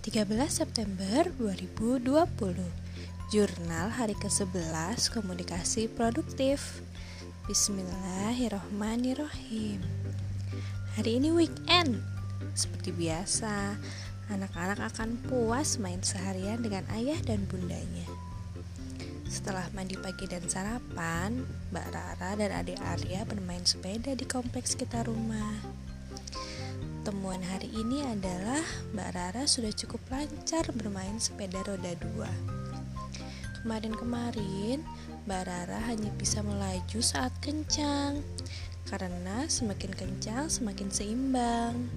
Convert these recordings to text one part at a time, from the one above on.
13 September 2020 Jurnal hari ke-11 Komunikasi Produktif. Bismillahirrohmanirrohim. Hari ini weekend. Seperti biasa Anak-anak akan puas main seharian dengan ayah dan bundanya. Setelah mandi pagi dan sarapan Mbak Rara dan adik Arya bermain sepeda di kompleks kita rumah Temuan hari ini adalah Mbak Rara sudah cukup lancar bermain sepeda roda dua. Kemarin-kemarin, Mbak Rara hanya bisa melaju saat kencang, karena semakin kencang semakin seimbang.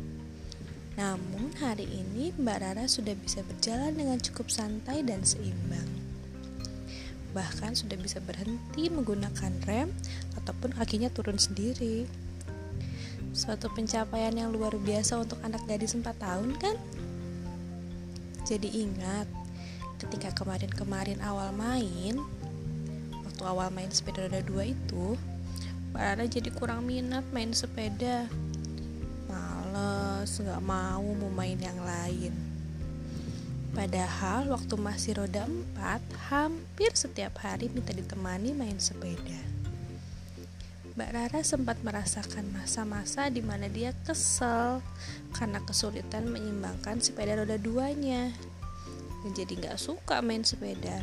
Namun hari ini Mbak Rara sudah bisa berjalan dengan cukup santai dan seimbang. Bahkan sudah bisa berhenti menggunakan rem ataupun kakinya turun sendiri. Suatu pencapaian yang luar biasa untuk anak gadis 4 tahun kan? Jadi ingat, ketika kemarin-kemarin awal main, waktu awal main sepeda roda dua itu, Mbak Rara jadi kurang minat main sepeda. Males, gak mau mau main yang lain. Padahal waktu masih roda 4, hampir setiap hari minta ditemani main sepeda. Mbak Rara sempat merasakan masa-masa di mana dia kesel karena kesulitan menyeimbangkan sepeda roda duanya jadi nggak suka main sepeda.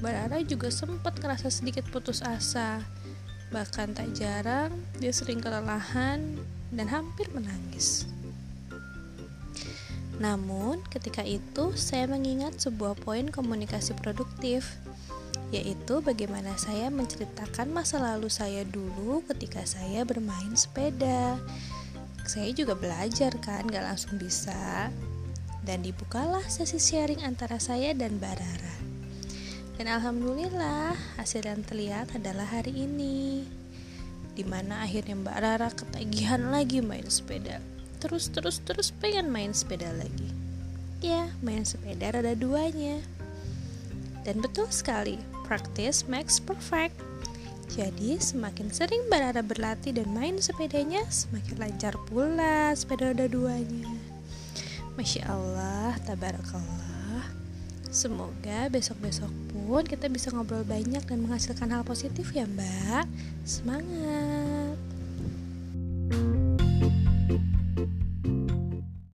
Mbak Rara juga sempat ngerasa sedikit putus asa, bahkan tak jarang dia sering kelelahan dan hampir menangis. Namun, ketika itu saya mengingat sebuah poin komunikasi produktif yaitu bagaimana saya menceritakan masa lalu saya dulu ketika saya bermain sepeda. Saya juga belajar kan, gak langsung bisa. Dan dibukalah sesi sharing antara saya dan Barara. Dan alhamdulillah hasil yang terlihat adalah hari ini. Di mana akhirnya Mbak Rara ketagihan lagi main sepeda. Terus terus terus pengen main sepeda lagi. Ya, main sepeda rada duanya. Dan betul sekali, practice makes perfect. Jadi semakin sering Barara berlatih dan main sepedanya, semakin lancar pula sepeda roda duanya. Masya Allah, tabarakallah. Semoga besok-besok pun kita bisa ngobrol banyak dan menghasilkan hal positif ya mbak. Semangat!